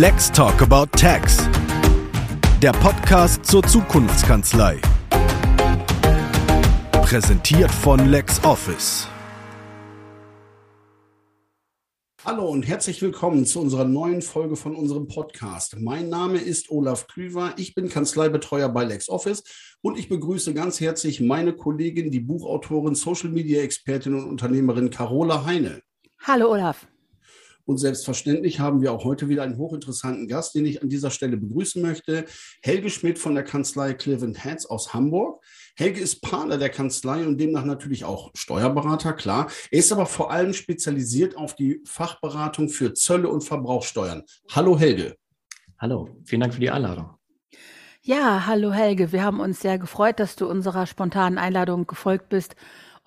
Let's Talk About Tax. Der Podcast zur Zukunftskanzlei. Präsentiert von LexOffice. Hallo und herzlich willkommen zu unserer neuen Folge von unserem Podcast. Mein Name ist Olaf Klüver, ich bin Kanzleibetreuer bei LexOffice und ich begrüße ganz herzlich meine Kollegin, die Buchautorin, Social Media Expertin und Unternehmerin Carola Heine. Hallo Olaf. Und selbstverständlich haben wir auch heute wieder einen hochinteressanten Gast, den ich an dieser Stelle begrüßen möchte. Helge Schmidt von der Kanzlei Cleveland Heads aus Hamburg. Helge ist Partner der Kanzlei und demnach natürlich auch Steuerberater, klar. Er ist aber vor allem spezialisiert auf die Fachberatung für Zölle und Verbrauchssteuern. Hallo Helge. Hallo, vielen Dank für die Einladung. Ja, hallo Helge. Wir haben uns sehr gefreut, dass du unserer spontanen Einladung gefolgt bist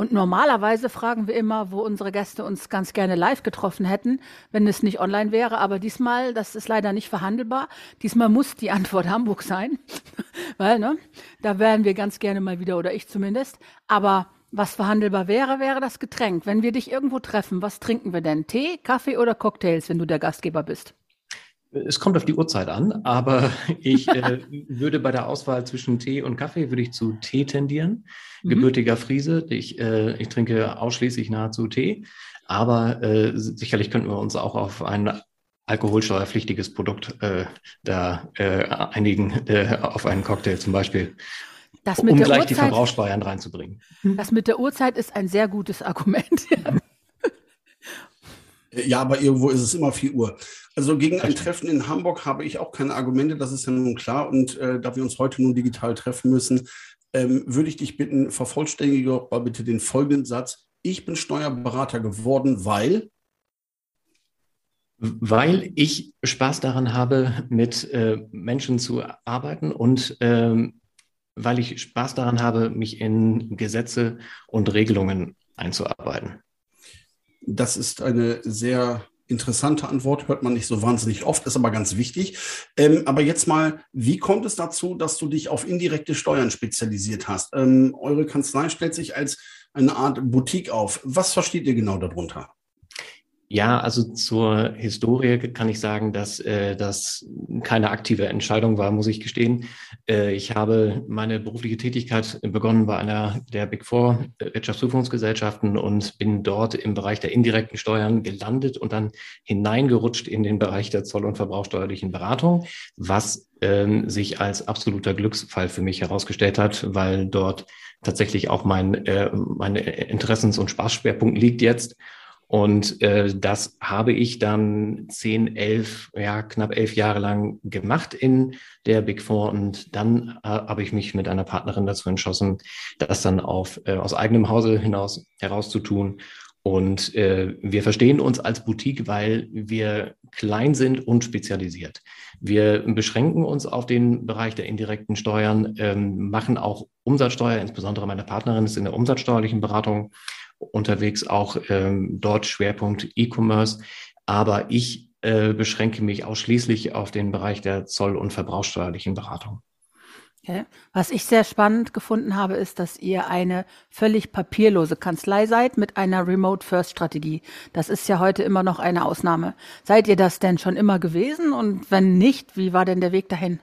und normalerweise fragen wir immer, wo unsere Gäste uns ganz gerne live getroffen hätten, wenn es nicht online wäre. Aber diesmal, das ist leider nicht verhandelbar. Diesmal muss die Antwort Hamburg sein, weil ne, da wären wir ganz gerne mal wieder oder ich zumindest. Aber was verhandelbar wäre, wäre das Getränk. Wenn wir dich irgendwo treffen, was trinken wir denn? Tee, Kaffee oder Cocktails, wenn du der Gastgeber bist? Es kommt auf die Uhrzeit an, aber ich äh, würde bei der Auswahl zwischen Tee und Kaffee würde ich zu Tee tendieren. Mhm. Gebürtiger Friese, ich, äh, ich trinke ausschließlich nahezu Tee, aber äh, sicherlich könnten wir uns auch auf ein alkoholsteuerpflichtiges Produkt äh, da äh, einigen, äh, auf einen Cocktail zum Beispiel. Um gleich Uhrzeit, die Verbrauchssteuern reinzubringen. Das mit der Uhrzeit ist ein sehr gutes Argument. Ja, aber irgendwo ist es immer 4 Uhr. Also gegen ein Treffen in Hamburg habe ich auch keine Argumente, das ist ja nun klar. Und äh, da wir uns heute nun digital treffen müssen, ähm, würde ich dich bitten, vervollständige mal bitte den folgenden Satz. Ich bin Steuerberater geworden, weil. Weil ich Spaß daran habe, mit äh, Menschen zu arbeiten und ähm, weil ich Spaß daran habe, mich in Gesetze und Regelungen einzuarbeiten. Das ist eine sehr interessante Antwort, hört man nicht so wahnsinnig oft, ist aber ganz wichtig. Ähm, aber jetzt mal, wie kommt es dazu, dass du dich auf indirekte Steuern spezialisiert hast? Ähm, eure Kanzlei stellt sich als eine Art Boutique auf. Was versteht ihr genau darunter? Ja, also zur Historie kann ich sagen, dass äh, das keine aktive Entscheidung war, muss ich gestehen. Äh, ich habe meine berufliche Tätigkeit begonnen bei einer der Big Four äh, Wirtschaftsprüfungsgesellschaften und bin dort im Bereich der indirekten Steuern gelandet und dann hineingerutscht in den Bereich der zoll- und verbrauchsteuerlichen Beratung, was ähm, sich als absoluter Glücksfall für mich herausgestellt hat, weil dort tatsächlich auch mein, äh, mein Interessens- und Spaßschwerpunkt liegt jetzt. Und äh, das habe ich dann zehn, elf, ja, knapp elf Jahre lang gemacht in der Big Four. Und dann äh, habe ich mich mit einer Partnerin dazu entschlossen, das dann auf, äh, aus eigenem Hause hinaus herauszutun. Und äh, wir verstehen uns als Boutique, weil wir klein sind und spezialisiert. Wir beschränken uns auf den Bereich der indirekten Steuern, ähm, machen auch Umsatzsteuer, insbesondere meine Partnerin ist in der umsatzsteuerlichen Beratung unterwegs, auch ähm, dort Schwerpunkt E-Commerce. Aber ich äh, beschränke mich ausschließlich auf den Bereich der zoll- und verbrauchssteuerlichen Beratung. Okay. Was ich sehr spannend gefunden habe, ist, dass ihr eine völlig papierlose Kanzlei seid mit einer Remote-First-Strategie. Das ist ja heute immer noch eine Ausnahme. Seid ihr das denn schon immer gewesen? Und wenn nicht, wie war denn der Weg dahin?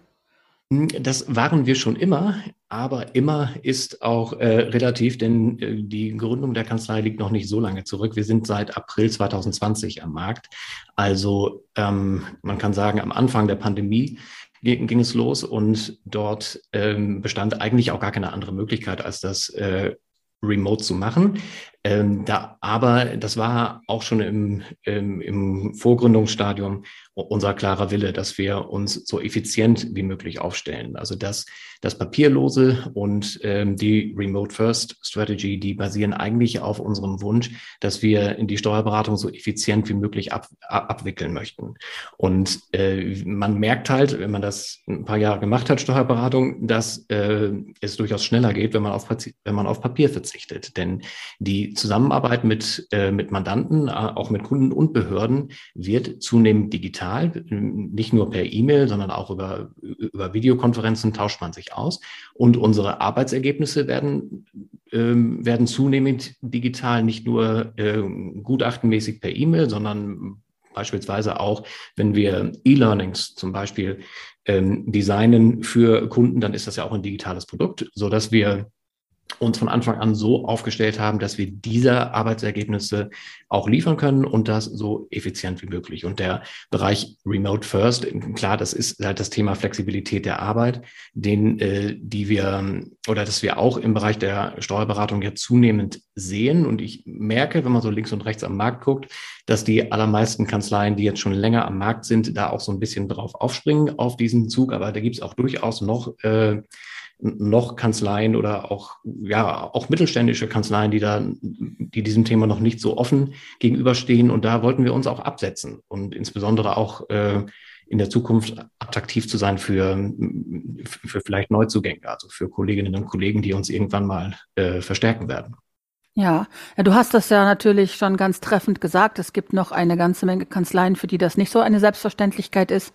Hm, das waren wir schon immer, aber immer ist auch äh, relativ, denn äh, die Gründung der Kanzlei liegt noch nicht so lange zurück. Wir sind seit April 2020 am Markt. Also ähm, man kann sagen, am Anfang der Pandemie ging, ging es los und dort ähm, bestand eigentlich auch gar keine andere Möglichkeit, als das äh, remote zu machen. Ähm, da, aber das war auch schon im, im, im Vorgründungsstadium unser klarer Wille, dass wir uns so effizient wie möglich aufstellen. Also das, das Papierlose und ähm, die Remote First Strategy, die basieren eigentlich auf unserem Wunsch, dass wir die Steuerberatung so effizient wie möglich ab, ab, abwickeln möchten. Und äh, man merkt halt, wenn man das ein paar Jahre gemacht hat, Steuerberatung, dass äh, es durchaus schneller geht, wenn man auf, wenn man auf Papier verzichtet. Denn die Zusammenarbeit mit, äh, mit Mandanten, äh, auch mit Kunden und Behörden wird zunehmend digital, nicht nur per E-Mail, sondern auch über, über Videokonferenzen tauscht man sich aus. Und unsere Arbeitsergebnisse werden, ähm, werden zunehmend digital, nicht nur äh, gutachtenmäßig per E-Mail, sondern beispielsweise auch, wenn wir E-Learnings zum Beispiel ähm, designen für Kunden, dann ist das ja auch ein digitales Produkt, so dass wir uns von Anfang an so aufgestellt haben, dass wir diese Arbeitsergebnisse auch liefern können und das so effizient wie möglich. Und der Bereich Remote First, klar, das ist halt das Thema Flexibilität der Arbeit, den, äh, die wir oder dass wir auch im Bereich der Steuerberatung jetzt zunehmend sehen. Und ich merke, wenn man so links und rechts am Markt guckt, dass die allermeisten Kanzleien, die jetzt schon länger am Markt sind, da auch so ein bisschen drauf aufspringen auf diesen Zug. Aber da gibt es auch durchaus noch äh, noch Kanzleien oder auch, ja, auch mittelständische Kanzleien, die da, die diesem Thema noch nicht so offen gegenüberstehen. Und da wollten wir uns auch absetzen und insbesondere auch äh, in der Zukunft attraktiv zu sein für, für vielleicht Neuzugänge, also für Kolleginnen und Kollegen, die uns irgendwann mal äh, verstärken werden. Ja. ja, du hast das ja natürlich schon ganz treffend gesagt. Es gibt noch eine ganze Menge Kanzleien, für die das nicht so eine Selbstverständlichkeit ist.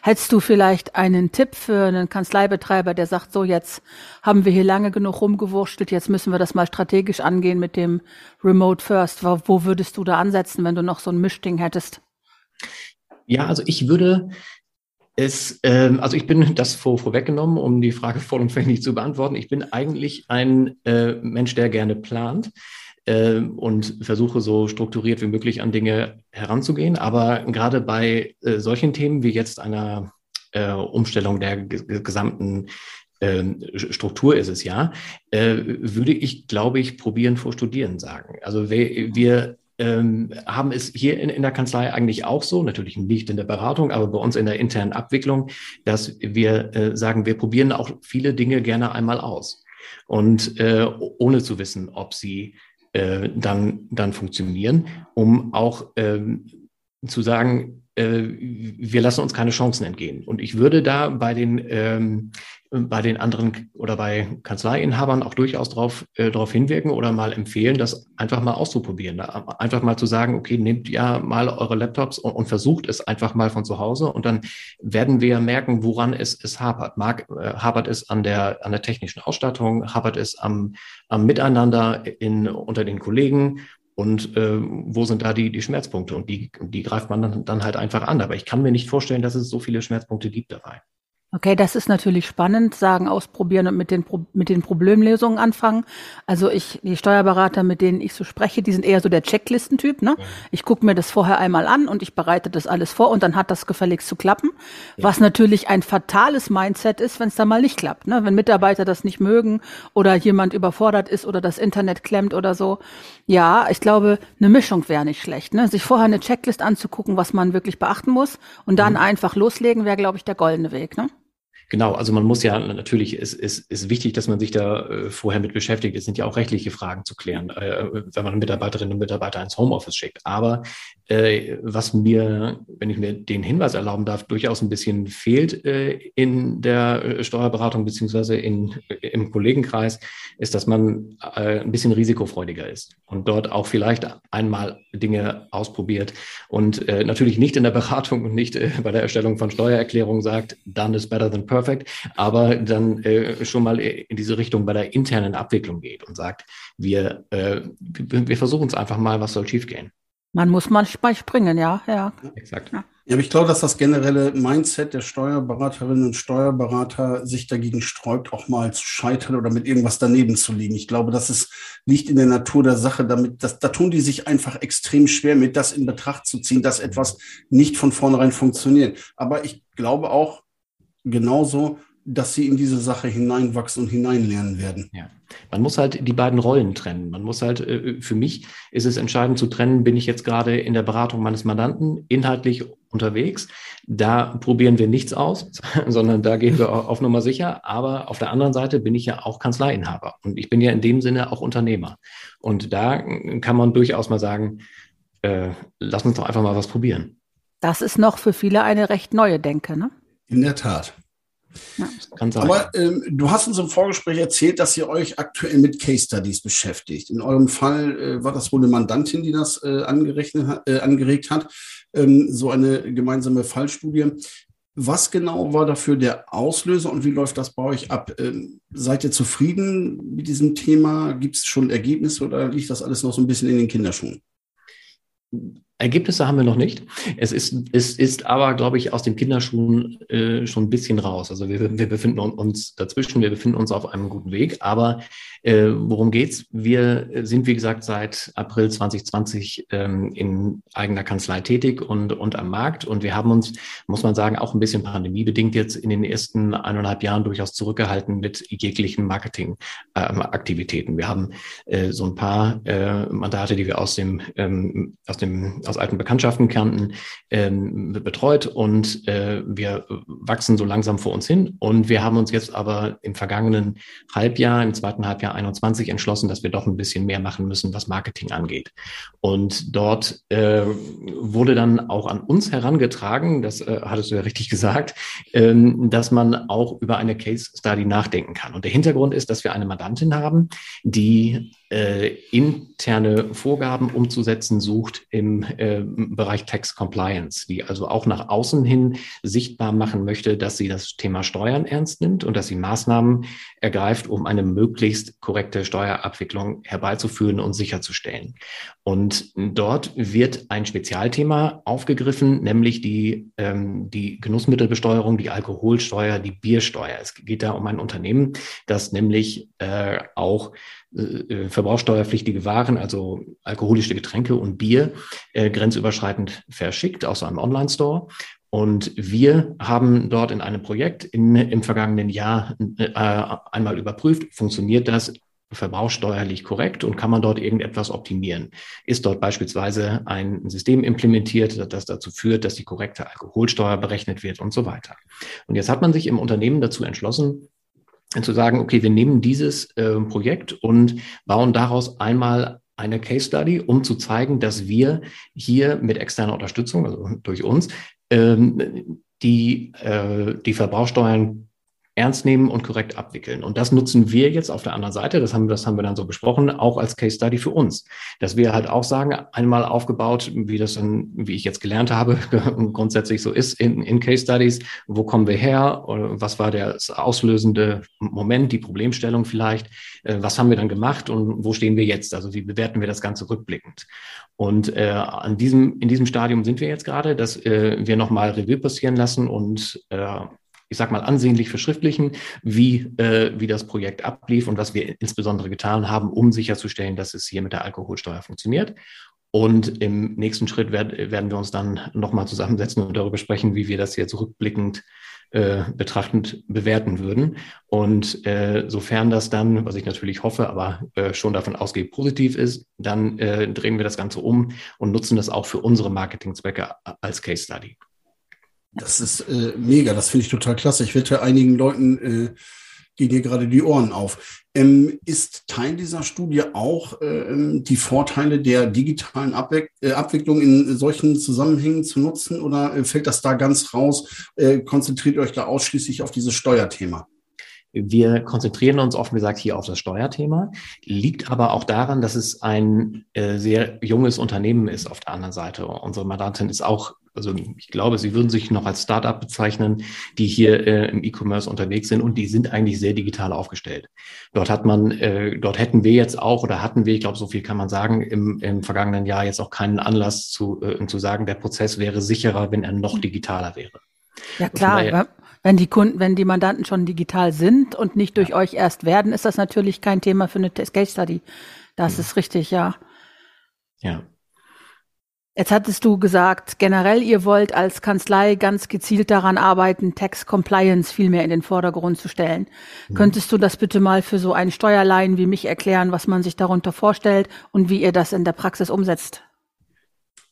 Hättest du vielleicht einen Tipp für einen Kanzleibetreiber, der sagt, so jetzt haben wir hier lange genug rumgewurschtelt, jetzt müssen wir das mal strategisch angehen mit dem Remote First. Wo, wo würdest du da ansetzen, wenn du noch so ein Mischding hättest? Ja, also ich würde es, ähm, also ich bin das vor, vorweggenommen, um die Frage vollumfänglich zu beantworten. Ich bin eigentlich ein äh, Mensch, der gerne plant äh, und versuche so strukturiert wie möglich an Dinge heranzugehen. Aber gerade bei äh, solchen Themen wie jetzt einer äh, Umstellung der gesamten ähm, Struktur ist es ja, äh, würde ich, glaube ich, probieren vor Studieren sagen. Also wir, wir ähm, haben es hier in, in der Kanzlei eigentlich auch so, natürlich nicht in der Beratung, aber bei uns in der internen Abwicklung, dass wir äh, sagen, wir probieren auch viele Dinge gerne einmal aus. Und äh, ohne zu wissen, ob sie äh, dann, dann funktionieren, um auch ähm, zu sagen, äh, wir lassen uns keine Chancen entgehen. Und ich würde da bei den ähm, bei den anderen oder bei Kanzleiinhabern auch durchaus darauf äh, darauf hinwirken oder mal empfehlen, das einfach mal auszuprobieren. Einfach mal zu sagen, okay, nehmt ja mal eure Laptops und, und versucht es einfach mal von zu Hause und dann werden wir merken, woran es, es hapert. Mag, äh, hapert es an der, an der technischen Ausstattung, hapert es am, am Miteinander in, unter den Kollegen und äh, wo sind da die, die Schmerzpunkte? Und die, die greift man dann, dann halt einfach an. Aber ich kann mir nicht vorstellen, dass es so viele Schmerzpunkte gibt dabei. Okay, das ist natürlich spannend, sagen, ausprobieren und mit den, Pro mit den Problemlösungen anfangen. Also ich, die Steuerberater, mit denen ich so spreche, die sind eher so der Checklistentyp. Ne? Ich gucke mir das vorher einmal an und ich bereite das alles vor und dann hat das gefälligst zu klappen. Ja. Was natürlich ein fatales Mindset ist, wenn es da mal nicht klappt. Ne? Wenn Mitarbeiter das nicht mögen oder jemand überfordert ist oder das Internet klemmt oder so. Ja, ich glaube, eine Mischung wäre nicht schlecht. Ne? Sich vorher eine Checklist anzugucken, was man wirklich beachten muss und dann mhm. einfach loslegen, wäre, glaube ich, der goldene Weg. Ne? Genau, also man muss ja natürlich, es ist, ist, ist wichtig, dass man sich da äh, vorher mit beschäftigt. Es sind ja auch rechtliche Fragen zu klären, äh, wenn man Mitarbeiterinnen und Mitarbeiter ins Homeoffice schickt. Aber äh, was mir, wenn ich mir den Hinweis erlauben darf, durchaus ein bisschen fehlt äh, in der äh, Steuerberatung beziehungsweise in, äh, im Kollegenkreis, ist, dass man ein bisschen risikofreudiger ist und dort auch vielleicht einmal Dinge ausprobiert und natürlich nicht in der Beratung und nicht bei der Erstellung von Steuererklärungen sagt, done is better than perfect perfect, aber dann äh, schon mal in diese Richtung bei der internen Abwicklung geht und sagt, wir, äh, wir versuchen es einfach mal, was soll schiefgehen. Man muss manchmal springen, ja, ja. Exakt. Ja. Ja, aber ich glaube, dass das generelle Mindset der Steuerberaterinnen und Steuerberater sich dagegen sträubt, auch mal zu scheitern oder mit irgendwas daneben zu liegen. Ich glaube, das ist, liegt in der Natur der Sache. Damit, das, da tun die sich einfach extrem schwer, mit das in Betracht zu ziehen, dass etwas nicht von vornherein funktioniert. Aber ich glaube auch, genauso, dass sie in diese Sache hineinwachsen und hineinlernen werden. Ja. Man muss halt die beiden Rollen trennen. Man muss halt, äh, für mich ist es entscheidend zu trennen, bin ich jetzt gerade in der Beratung meines Mandanten inhaltlich unterwegs. Da probieren wir nichts aus, sondern da gehen wir auf Nummer sicher. Aber auf der anderen Seite bin ich ja auch Kanzleiinhaber und ich bin ja in dem Sinne auch Unternehmer. Und da kann man durchaus mal sagen, äh, lass uns doch einfach mal was probieren. Das ist noch für viele eine recht neue Denke, ne? In der Tat. Ja. Aber ähm, du hast uns im Vorgespräch erzählt, dass ihr euch aktuell mit Case Studies beschäftigt. In eurem Fall äh, war das wohl eine Mandantin, die das äh, hat, äh, angeregt hat, ähm, so eine gemeinsame Fallstudie. Was genau war dafür der Auslöser und wie läuft das bei euch ab? Ähm, seid ihr zufrieden mit diesem Thema? Gibt es schon Ergebnisse oder liegt das alles noch so ein bisschen in den Kinderschuhen? Ergebnisse haben wir noch nicht. Es ist, es ist aber, glaube ich, aus den Kinderschuhen äh, schon ein bisschen raus. Also wir, wir befinden uns dazwischen, wir befinden uns auf einem guten Weg. Aber äh, worum geht's? Wir sind, wie gesagt, seit April 2020 ähm, in eigener Kanzlei tätig und, und am Markt. Und wir haben uns, muss man sagen, auch ein bisschen pandemiebedingt jetzt in den ersten eineinhalb Jahren durchaus zurückgehalten mit jeglichen Marketingaktivitäten. Ähm, wir haben äh, so ein paar äh, Mandate, die wir aus dem, ähm, aus dem aus alten Bekanntschaften kannten, ähm, betreut und äh, wir wachsen so langsam vor uns hin. Und wir haben uns jetzt aber im vergangenen Halbjahr, im zweiten Halbjahr 21 entschlossen, dass wir doch ein bisschen mehr machen müssen, was Marketing angeht. Und dort äh, wurde dann auch an uns herangetragen, das äh, hattest du ja richtig gesagt, ähm, dass man auch über eine Case Study nachdenken kann. Und der Hintergrund ist, dass wir eine Mandantin haben, die äh, interne Vorgaben umzusetzen sucht im äh, Bereich Tax Compliance, die also auch nach außen hin sichtbar machen möchte, dass sie das Thema Steuern ernst nimmt und dass sie Maßnahmen ergreift, um eine möglichst korrekte Steuerabwicklung herbeizuführen und sicherzustellen. Und dort wird ein Spezialthema aufgegriffen, nämlich die, ähm, die Genussmittelbesteuerung, die Alkoholsteuer, die Biersteuer. Es geht da um ein Unternehmen, das nämlich äh, auch äh, äh, verbrauchsteuerpflichtige Waren, also alkoholische Getränke und Bier, äh, grenzüberschreitend verschickt aus einem Online-Store. Und wir haben dort in einem Projekt in, im vergangenen Jahr äh, einmal überprüft, funktioniert das verbrauchssteuerlich korrekt und kann man dort irgendetwas optimieren? Ist dort beispielsweise ein System implementiert, das dazu führt, dass die korrekte Alkoholsteuer berechnet wird und so weiter? Und jetzt hat man sich im Unternehmen dazu entschlossen, zu sagen, okay, wir nehmen dieses äh, Projekt und bauen daraus einmal eine Case Study, um zu zeigen, dass wir hier mit externer Unterstützung, also durch uns, ähm, die, äh, die Verbrauchsteuern ernst nehmen und korrekt abwickeln. Und das nutzen wir jetzt auf der anderen Seite, das haben, das haben wir dann so besprochen, auch als Case Study für uns. Dass wir halt auch sagen, einmal aufgebaut, wie das dann, wie ich jetzt gelernt habe, grundsätzlich so ist in, in Case Studies, wo kommen wir her, was war der auslösende Moment, die Problemstellung vielleicht, äh, was haben wir dann gemacht und wo stehen wir jetzt? Also wie bewerten wir das Ganze rückblickend? Und äh, an diesem, in diesem Stadium sind wir jetzt gerade, dass äh, wir nochmal Revue passieren lassen und äh, ich sag mal, ansehnlich verschriftlichen, wie, äh, wie das Projekt ablief und was wir insbesondere getan haben, um sicherzustellen, dass es hier mit der Alkoholsteuer funktioniert. Und im nächsten Schritt werd, werden wir uns dann nochmal zusammensetzen und darüber sprechen, wie wir das jetzt rückblickend äh, betrachtend bewerten würden. Und äh, sofern das dann, was ich natürlich hoffe, aber äh, schon davon ausgehe, positiv ist, dann äh, drehen wir das Ganze um und nutzen das auch für unsere Marketingzwecke als Case Study. Das ist äh, mega, das finde ich total klasse. Ich wette, einigen Leuten äh, gehen hier gerade die Ohren auf. Ähm, ist Teil dieser Studie auch äh, die Vorteile der digitalen Abwick äh, Abwicklung in solchen Zusammenhängen zu nutzen oder äh, fällt das da ganz raus? Äh, konzentriert euch da ausschließlich auf dieses Steuerthema? Wir konzentrieren uns offen gesagt hier auf das Steuerthema, liegt aber auch daran, dass es ein äh, sehr junges Unternehmen ist auf der anderen Seite. Unsere Mandantin ist auch, also ich glaube, sie würden sich noch als Startup bezeichnen, die hier äh, im E-Commerce unterwegs sind und die sind eigentlich sehr digital aufgestellt. Dort hat man, äh, dort hätten wir jetzt auch oder hatten wir, ich glaube, so viel kann man sagen, im, im vergangenen Jahr jetzt auch keinen Anlass zu, äh, zu sagen, der Prozess wäre sicherer, wenn er noch digitaler wäre. Ja klar, wenn die Kunden, wenn die Mandanten schon digital sind und nicht durch ja. euch erst werden, ist das natürlich kein Thema für eine Case Study. Das mhm. ist richtig, ja. Ja. Jetzt hattest du gesagt, generell ihr wollt als Kanzlei ganz gezielt daran arbeiten, Tax Compliance viel mehr in den Vordergrund zu stellen. Mhm. Könntest du das bitte mal für so einen Steuerlein wie mich erklären, was man sich darunter vorstellt und wie ihr das in der Praxis umsetzt?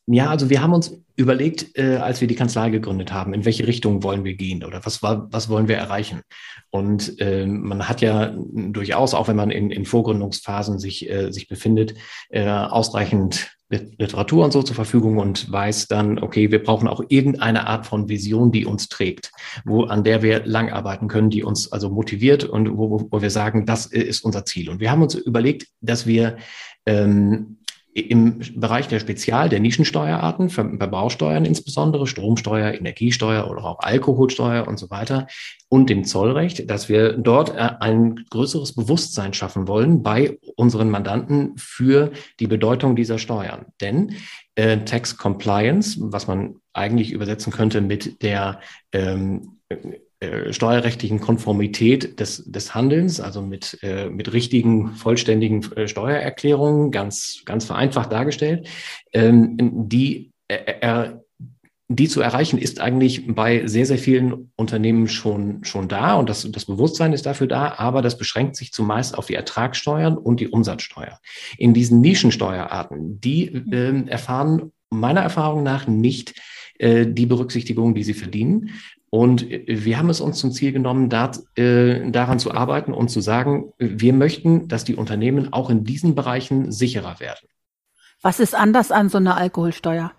Ja, also wir haben uns überlegt, äh, als wir die Kanzlei gegründet haben, in welche Richtung wollen wir gehen oder was, was wollen wir erreichen? Und äh, man hat ja durchaus, auch wenn man in, in Vorgründungsphasen sich, äh, sich befindet, äh, ausreichend Literatur und so zur Verfügung und weiß dann, okay, wir brauchen auch irgendeine Art von Vision, die uns trägt, wo, an der wir lang arbeiten können, die uns also motiviert und wo, wo wir sagen, das ist unser Ziel. Und wir haben uns überlegt, dass wir ähm, im Bereich der Spezial-, der Nischensteuerarten, Verbrauchsteuern insbesondere, Stromsteuer, Energiesteuer oder auch Alkoholsteuer und so weiter und dem Zollrecht, dass wir dort äh, ein größeres Bewusstsein schaffen wollen bei unseren Mandanten für die Bedeutung dieser Steuern. Denn äh, Tax Compliance, was man eigentlich übersetzen könnte mit der ähm, äh, steuerrechtlichen Konformität des, des Handelns, also mit, äh, mit richtigen, vollständigen äh, Steuererklärungen, ganz, ganz vereinfacht dargestellt, ähm, die, äh, die zu erreichen ist eigentlich bei sehr, sehr vielen Unternehmen schon, schon da und das, das Bewusstsein ist dafür da, aber das beschränkt sich zumeist auf die Ertragssteuern und die Umsatzsteuer. In diesen Nischensteuerarten, die äh, erfahren meiner Erfahrung nach nicht äh, die Berücksichtigung, die sie verdienen. Und wir haben es uns zum Ziel genommen, da, äh, daran zu arbeiten und zu sagen, wir möchten, dass die Unternehmen auch in diesen Bereichen sicherer werden. Was ist anders an so einer Alkoholsteuer?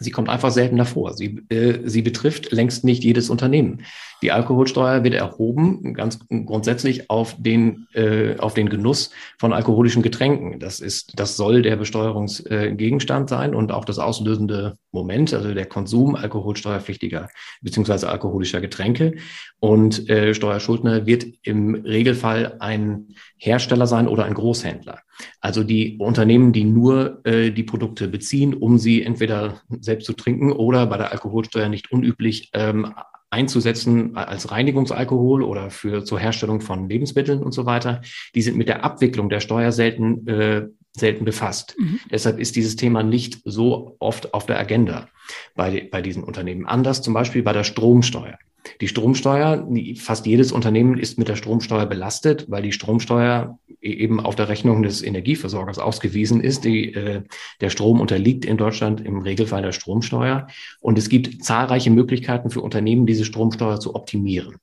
Sie kommt einfach seltener vor. Sie, äh, sie betrifft längst nicht jedes Unternehmen. Die Alkoholsteuer wird erhoben ganz grundsätzlich auf den, äh, auf den Genuss von alkoholischen Getränken. Das ist, das soll der Besteuerungsgegenstand äh, sein und auch das auslösende Moment, also der Konsum alkoholsteuerpflichtiger beziehungsweise alkoholischer Getränke. Und äh, Steuerschuldner wird im Regelfall ein Hersteller sein oder ein Großhändler. Also die Unternehmen, die nur äh, die Produkte beziehen, um sie entweder selbst zu trinken oder bei der Alkoholsteuer nicht unüblich ähm, einzusetzen als Reinigungsalkohol oder für zur Herstellung von Lebensmitteln und so weiter, die sind mit der Abwicklung der Steuer selten äh, selten befasst. Mhm. Deshalb ist dieses Thema nicht so oft auf der Agenda bei, bei diesen Unternehmen. Anders zum Beispiel bei der Stromsteuer. Die Stromsteuer, fast jedes Unternehmen ist mit der Stromsteuer belastet, weil die Stromsteuer e-, eben auf der Rechnung des Energieversorgers ausgewiesen ist. Die, äh, der Strom unterliegt in Deutschland im Regelfall der Stromsteuer. Und es gibt zahlreiche Möglichkeiten für Unternehmen, diese Stromsteuer zu optimieren.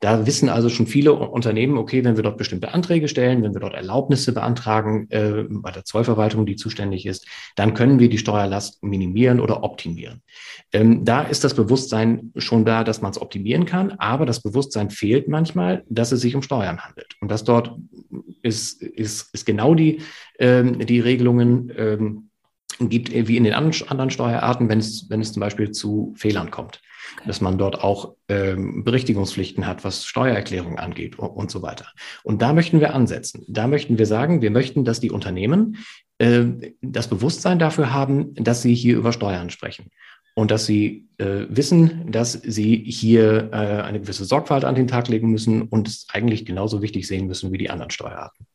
Da wissen also schon viele Unternehmen, okay, wenn wir dort bestimmte Anträge stellen, wenn wir dort Erlaubnisse beantragen äh, bei der Zollverwaltung, die zuständig ist, dann können wir die Steuerlast minimieren oder optimieren. Ähm, da ist das Bewusstsein schon da, dass man es optimieren kann, aber das Bewusstsein fehlt manchmal, dass es sich um Steuern handelt. Und das dort ist, ist, ist genau die, ähm, die Regelungen ähm, gibt wie in den anderen Steuerarten, wenn es, wenn es zum Beispiel zu Fehlern kommt dass man dort auch ähm, Berichtigungspflichten hat, was Steuererklärung angeht und, und, so weiter. Und da möchten wir ansetzen. Da möchten wir sagen, wir möchten, dass die Unternehmen äh, das Bewusstsein dafür haben, dass sie hier über Steuern sprechen und dass sie äh, wissen, dass sie hier äh, eine gewisse Sorgfalt an den Tag legen müssen und es eigentlich genauso wichtig sehen müssen wie die anderen Steuerarten.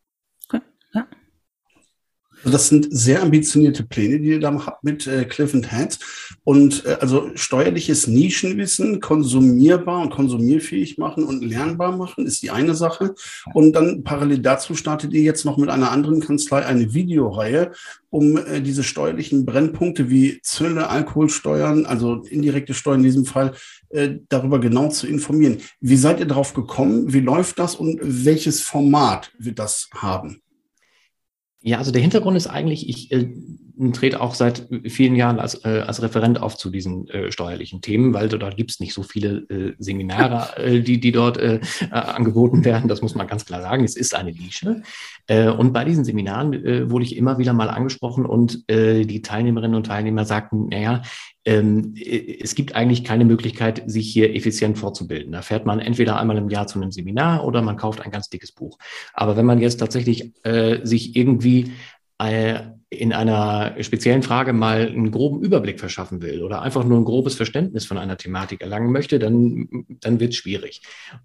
Also das sind sehr ambitionierte Pläne, die ihr da habt mit äh, Cliff and Heads. Und äh, also steuerliches Nischenwissen konsumierbar und konsumierfähig machen und lernbar machen, ist die eine Sache. Und dann parallel dazu startet ihr jetzt noch mit einer anderen Kanzlei eine Videoreihe, um äh, diese steuerlichen Brennpunkte wie Zölle, Alkoholsteuern, also indirekte Steuern in diesem Fall, äh, darüber genau zu informieren. Wie seid ihr darauf gekommen? Wie läuft das und welches Format wird das haben? Ja, also der Hintergrund ist eigentlich, ich äh, trete auch seit vielen Jahren als, äh, als Referent auf zu diesen äh, steuerlichen Themen, weil dort gibt es nicht so viele äh, Seminare, äh, die, die dort äh, äh, angeboten werden. Das muss man ganz klar sagen. Es ist eine Nische. Äh, und bei diesen Seminaren äh, wurde ich immer wieder mal angesprochen und äh, die Teilnehmerinnen und Teilnehmer sagten, naja, ähm, äh, es gibt eigentlich keine Möglichkeit, sich hier effizient fortzubilden. Da fährt man entweder einmal im Jahr zu einem Seminar oder man kauft ein ganz dickes Buch. Aber wenn man jetzt tatsächlich äh, sich irgendwie äh, in einer speziellen Frage mal einen groben Überblick verschaffen will oder einfach nur ein grobes Verständnis von einer Thematik erlangen möchte, dann, dann wird es schwierig.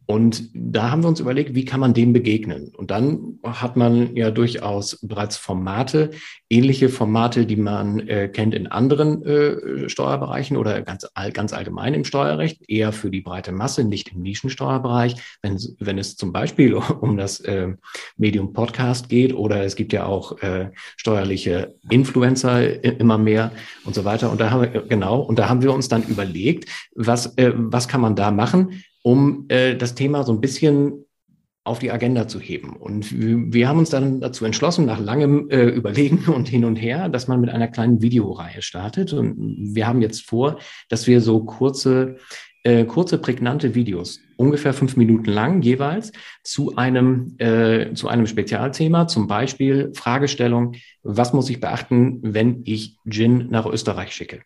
Und da haben wir uns überlegt, wie kann man dem begegnen? Und dann hat man ja durchaus bereits Formate, ähnliche Formate, die man äh, kennt in anderen äh, Steuerbereichen oder ganz, ganz allgemein im Steuerrecht, eher für die breite Masse, nicht im Nischensteuerbereich. Wenn, wenn es zum Beispiel um das äh, Medium Podcast geht oder es gibt ja auch äh, steuerliche irgendwelche Influencer immer mehr und so weiter. Und da haben wir, genau, und da haben wir uns dann überlegt, was, äh, was kann man da machen, um äh, das Thema so ein bisschen auf die Agenda zu heben. Und wir haben uns dann dazu entschlossen, nach langem äh, Überlegen und hin und her, dass man mit einer kleinen Videoreihe startet. Und wir haben jetzt vor, dass wir so kurze äh, kurze, prägnante Videos, ungefähr fünf Minuten lang jeweils, zu einem, äh, zu einem Spezialthema, zum Beispiel Fragestellung, was muss ich beachten, wenn ich Gin nach Österreich schicke?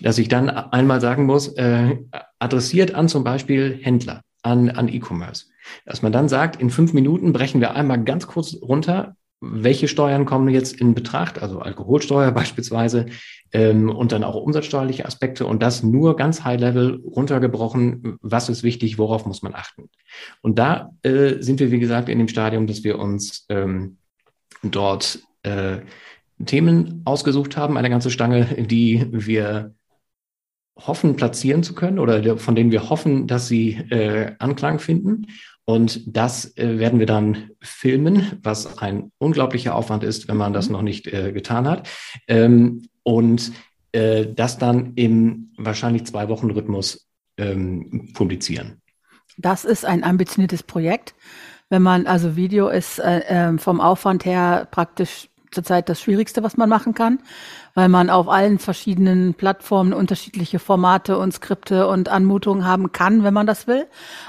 Dass ich dann einmal sagen muss, äh, adressiert an zum Beispiel Händler, an, an E-Commerce. Dass man dann sagt, in fünf Minuten brechen wir einmal ganz kurz runter, welche Steuern kommen jetzt in Betracht, also Alkoholsteuer beispielsweise ähm, und dann auch umsatzsteuerliche Aspekte und das nur ganz high-level runtergebrochen, was ist wichtig, worauf muss man achten. Und da äh, sind wir, wie gesagt, in dem Stadium, dass wir uns ähm, dort äh, Themen ausgesucht haben, eine ganze Stange, die wir hoffen, platzieren zu können oder von denen wir hoffen, dass sie äh, Anklang finden. Und das äh, werden wir dann filmen, was ein unglaublicher Aufwand ist, wenn man das mhm. noch nicht äh, getan hat. Ähm, und äh, das dann im wahrscheinlich zwei Wochen Rhythmus ähm, publizieren. Das ist ein ambitioniertes Projekt. Wenn man, also Video ist äh, ähm, vom Aufwand her praktisch zurzeit das Schwierigste, was man machen kann, weil man auf allen verschiedenen Plattformen unterschiedliche Formate und Skripte und Anmutungen haben kann, wenn man das will.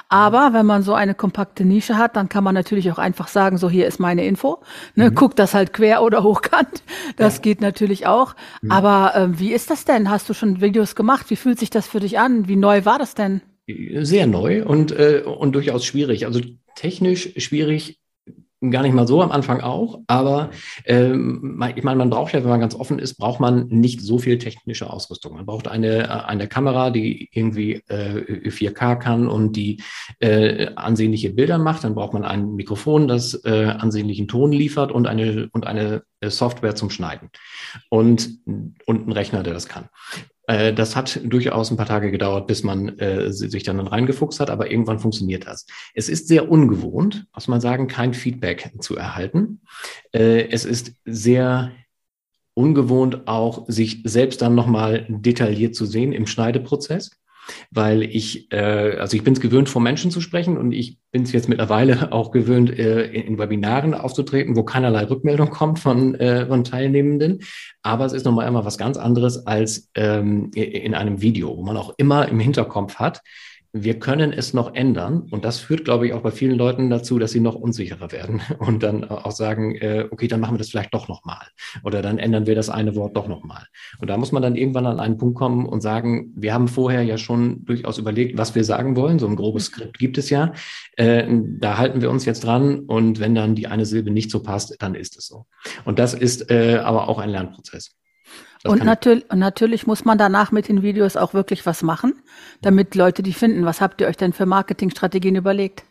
Aber wenn man so eine kompakte Nische hat, dann kann man natürlich auch einfach sagen, so hier ist meine Info. Ne, mhm. Guck das halt quer oder hochkant. Das ja. geht natürlich auch. Mhm. Aber äh, wie ist das denn? Hast du schon Videos gemacht? Wie fühlt sich das für dich an? Wie neu war das denn? Sehr neu und, äh, und durchaus schwierig. Also technisch schwierig gar nicht mal so am Anfang auch, aber ähm, ich meine, man braucht ja, wenn man ganz offen ist, braucht man nicht so viel technische Ausrüstung. Man braucht eine, eine Kamera, die irgendwie äh, 4K kann und die äh, ansehnliche Bilder macht. Dann braucht man ein Mikrofon, das äh, ansehnlichen Ton liefert und eine, und eine äh, Software zum Schneiden und, und einen Rechner, der das kann. Äh, das hat durchaus ein paar Tage gedauert, bis man äh, sich dann reingefuchst hat, aber irgendwann funktioniert das. Es ist sehr ungewohnt, muss man sagen, kein Feedback zu erhalten. Äh, es ist sehr ungewohnt auch, sich selbst dann nochmal detailliert zu sehen im Schneideprozess weil ich, äh, also ich bin es gewöhnt, vor Menschen zu sprechen und ich bin es jetzt mittlerweile auch gewöhnt, äh, in, in, Webinaren aufzutreten, wo keinerlei Rückmeldung kommt von, äh, von Teilnehmenden. Aber es ist nochmal immer was ganz anderes als ähm, in einem Video, wo man auch immer im Hinterkopf hat, wir können es noch ändern. Und das führt, glaube ich, auch bei vielen Leuten dazu, dass sie noch unsicherer werden und dann auch sagen, äh, okay, dann machen wir das vielleicht doch nochmal. Oder dann ändern wir das eine Wort doch nochmal. Und da muss man dann irgendwann an einen Punkt kommen und sagen, wir haben vorher ja schon durchaus überlegt, was wir sagen wollen. So ein grobes Skript gibt es ja. Äh, da halten wir uns jetzt dran. Und wenn dann die eine Silbe nicht so passt, dann ist es so. Und das ist äh, aber auch ein Lernprozess. Und, natür und natürlich muss man danach mit den Videos auch wirklich was machen, damit Leute die finden. Was habt ihr euch denn für Marketingstrategien überlegt?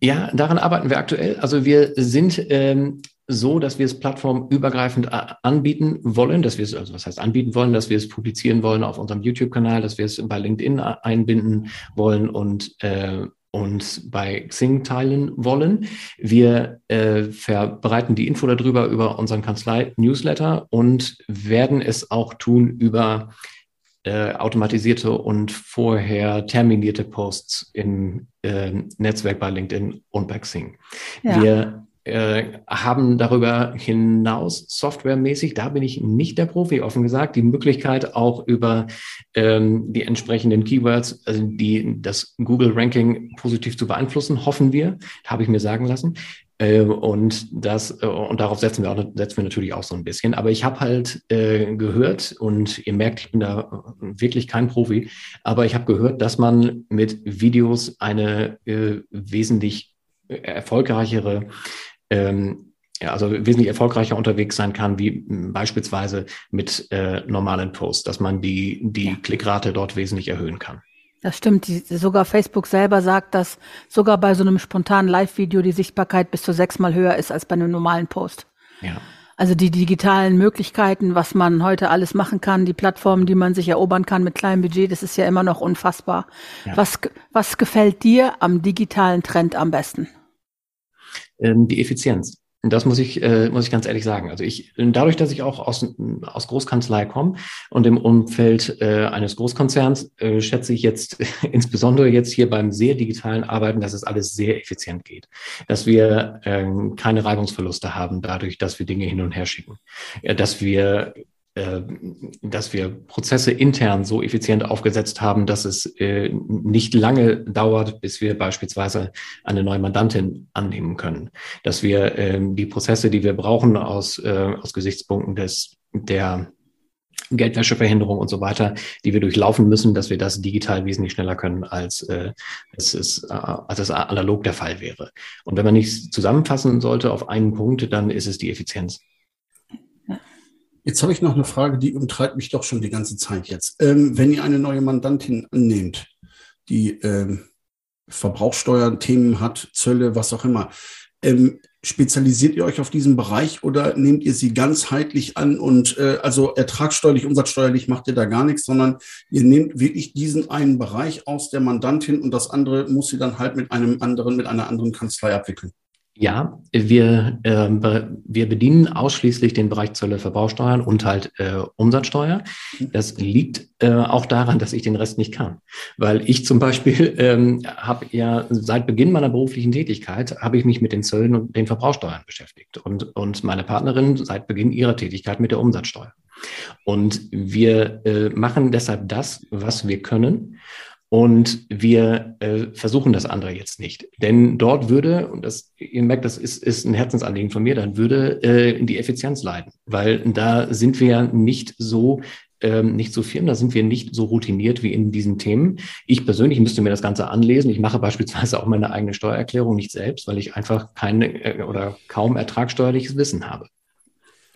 Ja, daran arbeiten wir aktuell. Also wir sind ähm, so, dass wir es plattformübergreifend anbieten wollen, dass wir es, also was heißt anbieten wollen, dass wir es publizieren wollen auf unserem YouTube-Kanal, dass wir es bei LinkedIn einbinden wollen und äh, uns bei Xing teilen wollen. Wir äh, verbreiten die Info darüber über unseren Kanzlei-Newsletter und werden es auch tun über äh, automatisierte und vorher terminierte Posts im äh, Netzwerk bei LinkedIn und bei Xing. Ja. Wir äh, haben darüber hinaus softwaremäßig, da bin ich nicht der Profi, offen gesagt, die Möglichkeit auch über ähm, die entsprechenden Keywords, also die das Google-Ranking positiv zu beeinflussen, hoffen wir, habe ich mir sagen lassen. Äh, und das äh, und darauf setzen wir auch, setzen wir natürlich auch so ein bisschen. Aber ich habe halt äh, gehört und ihr merkt, ich bin da wirklich kein Profi, aber ich habe gehört, dass man mit Videos eine äh, wesentlich erfolgreichere ähm, ja, also wesentlich erfolgreicher unterwegs sein kann, wie beispielsweise mit äh, normalen Posts, dass man die, die ja. Klickrate dort wesentlich erhöhen kann. Das stimmt. Die, sogar Facebook selber sagt, dass sogar bei so einem spontanen Live-Video die Sichtbarkeit bis zu sechsmal höher ist als bei einem normalen Post. Ja. Also die digitalen Möglichkeiten, was man heute alles machen kann, die Plattformen, die man sich erobern kann mit kleinem Budget, das ist ja immer noch unfassbar. Ja. Was, was gefällt dir am digitalen Trend am besten? Ähm, die Effizienz. Und das muss ich, äh, muss ich ganz ehrlich sagen. Also ich, dadurch, dass ich auch aus, aus Großkanzlei komme und im Umfeld äh, eines Großkonzerns, äh, schätze ich jetzt insbesondere jetzt hier beim sehr digitalen Arbeiten, dass es alles sehr effizient geht. Dass wir ähm, keine Reibungsverluste haben dadurch, dass wir Dinge hin und her schicken. Dass wir äh, dass wir Prozesse intern so effizient aufgesetzt haben, dass es äh, nicht lange dauert, bis wir beispielsweise eine neue Mandantin annehmen können. Dass wir äh, die Prozesse, die wir brauchen aus, äh, aus Gesichtspunkten des, der Geldwäscheverhinderung und so weiter, die wir durchlaufen müssen, dass wir das digital wesentlich schneller können, als, äh, es, ist, äh, als es analog der Fall wäre. Und wenn man nichts zusammenfassen sollte auf einen Punkt, dann ist es die Effizienz. Jetzt habe ich noch eine Frage, die umtreibt mich doch schon die ganze Zeit jetzt. Ähm, wenn ihr eine neue Mandantin annehmt, die ähm, Verbrauchsteuerthemen hat, Zölle, was auch immer, ähm, spezialisiert ihr euch auf diesen Bereich oder nehmt ihr sie ganzheitlich an und äh, also ertragssteuerlich, umsatzsteuerlich macht ihr da gar nichts, sondern ihr nehmt wirklich diesen einen Bereich aus der Mandantin und das andere muss sie dann halt mit einem anderen, mit einer anderen Kanzlei abwickeln? Ja, wir, äh, wir bedienen ausschließlich den Bereich Zölle, Verbrauchsteuern und halt äh, Umsatzsteuer. Das liegt äh, auch daran, dass ich den Rest nicht kann. Weil ich zum Beispiel ähm, habe ja seit Beginn meiner beruflichen Tätigkeit habe ich mich mit den Zöllen und den Verbrauchsteuern beschäftigt und, und meine Partnerin seit Beginn ihrer Tätigkeit mit der Umsatzsteuer. Und wir äh, machen deshalb das, was wir können. Und wir äh, versuchen das andere jetzt nicht. Denn dort würde, und das, ihr merkt, das ist, ist ein Herzensanliegen von mir, dann würde äh, die Effizienz leiden. Weil da sind wir ja nicht so ähm, nicht so firm, da sind wir nicht so routiniert wie in diesen Themen. Ich persönlich müsste mir das Ganze anlesen. Ich mache beispielsweise auch meine eigene Steuererklärung nicht selbst, weil ich einfach keine äh, oder kaum ertragsteuerliches Wissen habe.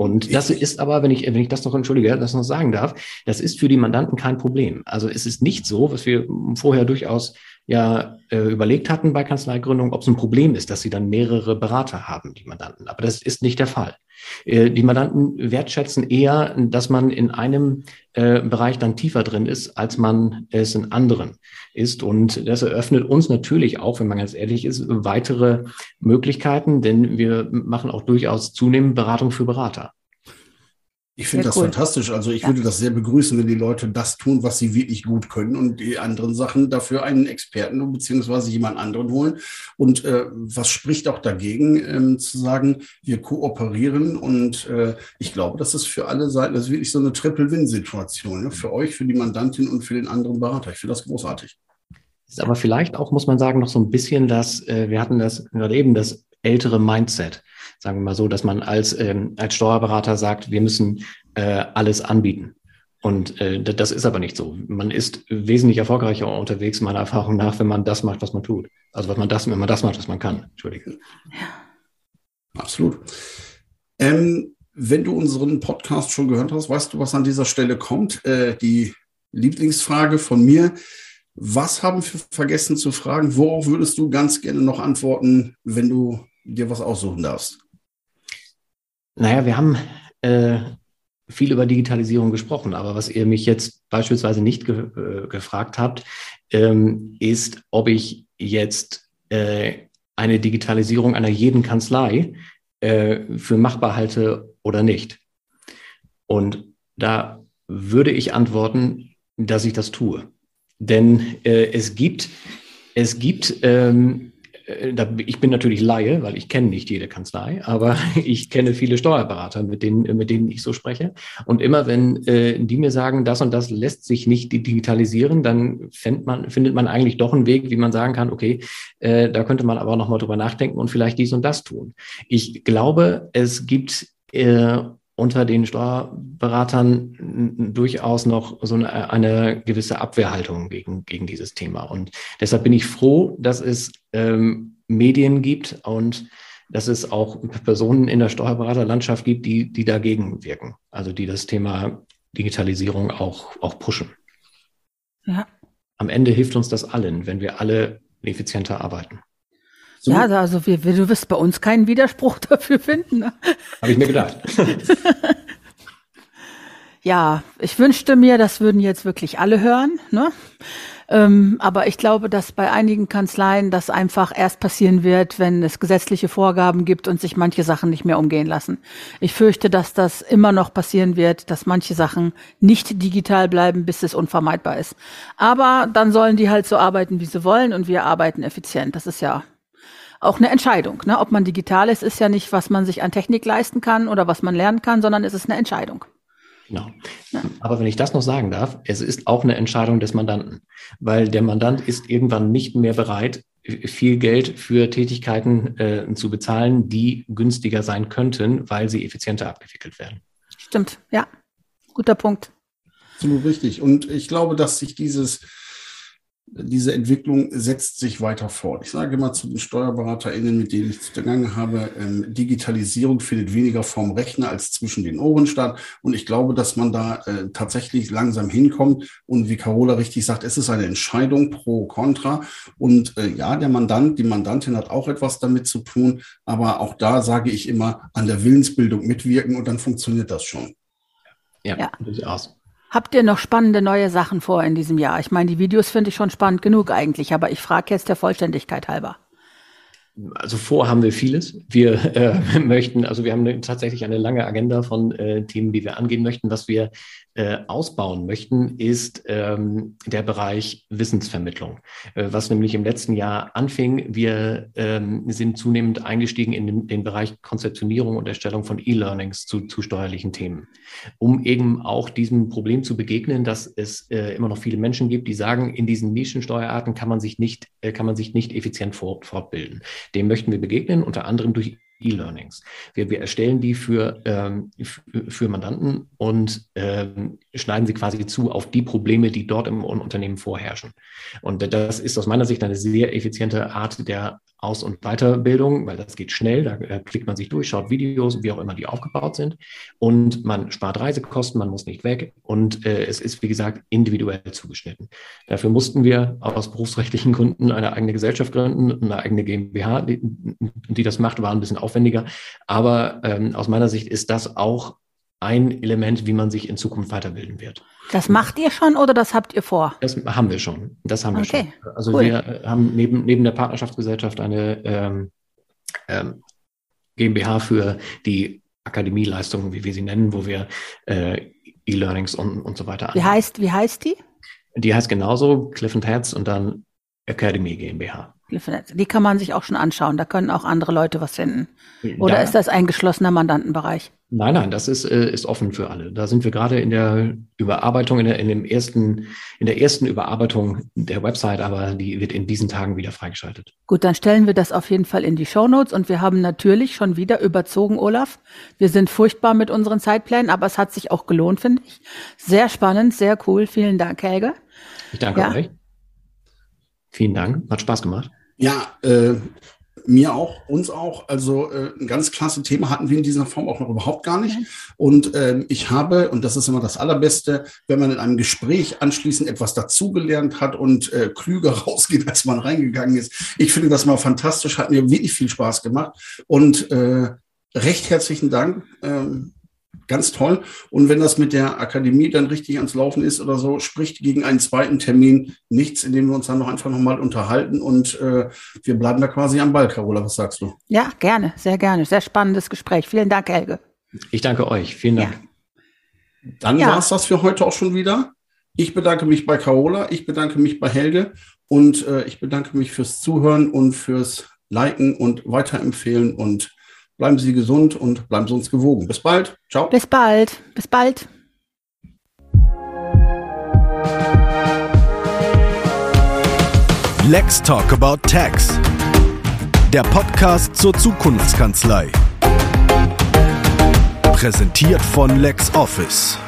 Und das ist aber, wenn ich, wenn ich das noch, entschuldige, das noch sagen darf, das ist für die Mandanten kein Problem. Also es ist nicht so, was wir vorher durchaus ja äh, überlegt hatten bei Kanzleigründung, ob es ein Problem ist, dass sie dann mehrere Berater haben, die Mandanten. Aber das ist nicht der Fall. Äh, die Mandanten wertschätzen eher, dass man in einem äh, Bereich dann tiefer drin ist, als man es in anderen ist. Und das eröffnet uns natürlich auch, wenn man ganz ehrlich ist, weitere Möglichkeiten, denn wir machen auch durchaus zunehmend Beratung für Berater. Ich finde das cool. fantastisch. Also ich ja. würde das sehr begrüßen, wenn die Leute das tun, was sie wirklich gut können und die anderen Sachen dafür einen Experten bzw. jemand anderen holen. Und äh, was spricht auch dagegen, ähm, zu sagen, wir kooperieren und äh, ich glaube, das ist für alle Seiten, das ist wirklich so eine Triple-Win-Situation. Ne? Für euch, für die Mandantin und für den anderen Berater. Ich finde das großartig. Ist aber vielleicht auch, muss man sagen, noch so ein bisschen das, äh, wir hatten das gerade eben, das ältere Mindset sagen wir mal so, dass man als, ähm, als Steuerberater sagt, wir müssen äh, alles anbieten. Und äh, das ist aber nicht so. Man ist wesentlich erfolgreicher unterwegs, meiner Erfahrung nach, wenn man das macht, was man tut. Also was man das, wenn man das macht, was man kann. Entschuldige. Ja. Absolut. Ähm, wenn du unseren Podcast schon gehört hast, weißt du, was an dieser Stelle kommt? Äh, die Lieblingsfrage von mir. Was haben wir vergessen zu fragen? Worauf würdest du ganz gerne noch antworten, wenn du dir was aussuchen darfst? Naja, wir haben äh, viel über Digitalisierung gesprochen, aber was ihr mich jetzt beispielsweise nicht ge äh, gefragt habt, ähm, ist, ob ich jetzt äh, eine Digitalisierung einer jeden Kanzlei äh, für machbar halte oder nicht. Und da würde ich antworten, dass ich das tue. Denn äh, es gibt, es gibt ähm, äh, ich bin natürlich Laie, weil ich kenne nicht jede Kanzlei, aber ich kenne viele Steuerberater, mit denen, mit denen ich so spreche. Und immer wenn äh, die mir sagen, das und das lässt sich nicht digitalisieren, dann man, findet man eigentlich doch einen Weg, wie man sagen kann, okay, äh, da könnte man aber nochmal drüber nachdenken und vielleicht dies und das tun. Ich glaube, es gibt äh, unter den Steuerberatern durchaus noch so eine, eine, gewisse Abwehrhaltung gegen, gegen dieses Thema. Und deshalb bin ich froh, dass es ähm, Medien gibt und dass es auch Personen in der Steuerberaterlandschaft gibt, die, die dagegen wirken. Also die das Thema Digitalisierung auch, auch pushen. Ja. Am Ende hilft uns das allen, wenn wir alle effizienter arbeiten. So. Ja, also wir, wir, du wirst bei uns keinen Widerspruch dafür finden. Ne? Habe ich mir gedacht. ja, ich wünschte mir, das würden jetzt wirklich alle hören. Ne? Ähm, aber ich glaube, dass bei einigen Kanzleien das einfach erst passieren wird, wenn es gesetzliche Vorgaben gibt und sich manche Sachen nicht mehr umgehen lassen. Ich fürchte, dass das immer noch passieren wird, dass manche Sachen nicht digital bleiben, bis es unvermeidbar ist. Aber dann sollen die halt so arbeiten, wie sie wollen und wir arbeiten effizient. Das ist ja auch eine Entscheidung. Ne? Ob man digital ist, ist ja nicht, was man sich an Technik leisten kann oder was man lernen kann, sondern es ist eine Entscheidung. Genau. Aber wenn ich das noch sagen darf, es ist auch eine Entscheidung des Mandanten, weil der Mandant ist irgendwann nicht mehr bereit, viel Geld für Tätigkeiten äh, zu bezahlen, die günstiger sein könnten, weil sie effizienter abgewickelt werden. Stimmt, ja. Guter Punkt. Absolut richtig. Und ich glaube, dass sich dieses diese Entwicklung setzt sich weiter fort. Ich sage immer zu den SteuerberaterInnen, mit denen ich zu Gange habe, ähm, Digitalisierung findet weniger vom Rechner als zwischen den Ohren statt. Und ich glaube, dass man da äh, tatsächlich langsam hinkommt. Und wie Carola richtig sagt, es ist eine Entscheidung pro contra. Und äh, ja, der Mandant, die Mandantin hat auch etwas damit zu tun. Aber auch da sage ich immer, an der Willensbildung mitwirken und dann funktioniert das schon. Ja, ja. durchaus. Habt ihr noch spannende neue Sachen vor in diesem Jahr? Ich meine, die Videos finde ich schon spannend genug eigentlich, aber ich frage jetzt der Vollständigkeit halber. Also vor haben wir vieles. Wir äh, möchten, also wir haben eine, tatsächlich eine lange Agenda von äh, Themen, die wir angehen möchten. Was wir äh, ausbauen möchten, ist ähm, der Bereich Wissensvermittlung, äh, was nämlich im letzten Jahr anfing. Wir ähm, sind zunehmend eingestiegen in den, den Bereich Konzeptionierung und Erstellung von E-Learnings zu, zu steuerlichen Themen, um eben auch diesem Problem zu begegnen, dass es äh, immer noch viele Menschen gibt, die sagen, in diesen Nischensteuerarten kann man sich nicht, äh, kann man sich nicht effizient fort, fortbilden. Dem möchten wir begegnen, unter anderem durch E-Learnings. Wir, wir erstellen die für, ähm, für Mandanten und ähm, schneiden sie quasi zu auf die Probleme, die dort im Unternehmen vorherrschen. Und das ist aus meiner Sicht eine sehr effiziente Art der aus- und Weiterbildung, weil das geht schnell, da äh, klickt man sich durch, schaut Videos, wie auch immer die aufgebaut sind. Und man spart Reisekosten, man muss nicht weg. Und äh, es ist, wie gesagt, individuell zugeschnitten. Dafür mussten wir aus berufsrechtlichen Gründen eine eigene Gesellschaft gründen, eine eigene GmbH, die, die das macht, war ein bisschen aufwendiger, aber ähm, aus meiner Sicht ist das auch ein Element, wie man sich in Zukunft weiterbilden wird. Das macht ihr schon oder das habt ihr vor? Das haben wir schon. Das haben wir okay. schon. Also cool. wir haben neben, neben der Partnerschaftsgesellschaft eine ähm, ähm, GmbH für die Akademieleistungen, wie wir sie nennen, wo wir äh, E-Learnings und, und so weiter. Wie heißt, wie heißt die? Die heißt genauso Cliff and Heads und dann Academy GmbH. Die kann man sich auch schon anschauen. Da können auch andere Leute was finden. Oder da, ist das ein geschlossener Mandantenbereich? Nein, nein, das ist, äh, ist offen für alle. Da sind wir gerade in der Überarbeitung, in der, in dem ersten, in der ersten Überarbeitung der Website, aber die wird in diesen Tagen wieder freigeschaltet. Gut, dann stellen wir das auf jeden Fall in die Show Notes und wir haben natürlich schon wieder überzogen, Olaf. Wir sind furchtbar mit unseren Zeitplänen, aber es hat sich auch gelohnt, finde ich. Sehr spannend, sehr cool. Vielen Dank, Helge. Ich danke ja. euch. Vielen Dank. Hat Spaß gemacht. Ja, äh, mir auch, uns auch. Also äh, ein ganz klasse Thema hatten wir in dieser Form auch noch überhaupt gar nicht. Und ähm, ich habe, und das ist immer das Allerbeste, wenn man in einem Gespräch anschließend etwas dazugelernt hat und äh, klüger rausgeht, als man reingegangen ist. Ich finde das mal fantastisch, hat mir wirklich viel Spaß gemacht. Und äh, recht herzlichen Dank. Ähm, ganz toll. Und wenn das mit der Akademie dann richtig ans Laufen ist oder so, spricht gegen einen zweiten Termin nichts, indem wir uns dann noch einfach nochmal unterhalten und äh, wir bleiben da quasi am Ball, Carola. Was sagst du? Ja, gerne, sehr gerne. Sehr spannendes Gespräch. Vielen Dank, Helge. Ich danke euch. Vielen Dank. Ja. Dann ja. war es das für heute auch schon wieder. Ich bedanke mich bei Carola, ich bedanke mich bei Helge und äh, ich bedanke mich fürs Zuhören und fürs Liken und Weiterempfehlen und Bleiben Sie gesund und bleiben Sie uns gewogen. Bis bald. Ciao. Bis bald. Bis bald. Let's Talk About Tax. Der Podcast zur Zukunftskanzlei. Präsentiert von LexOffice.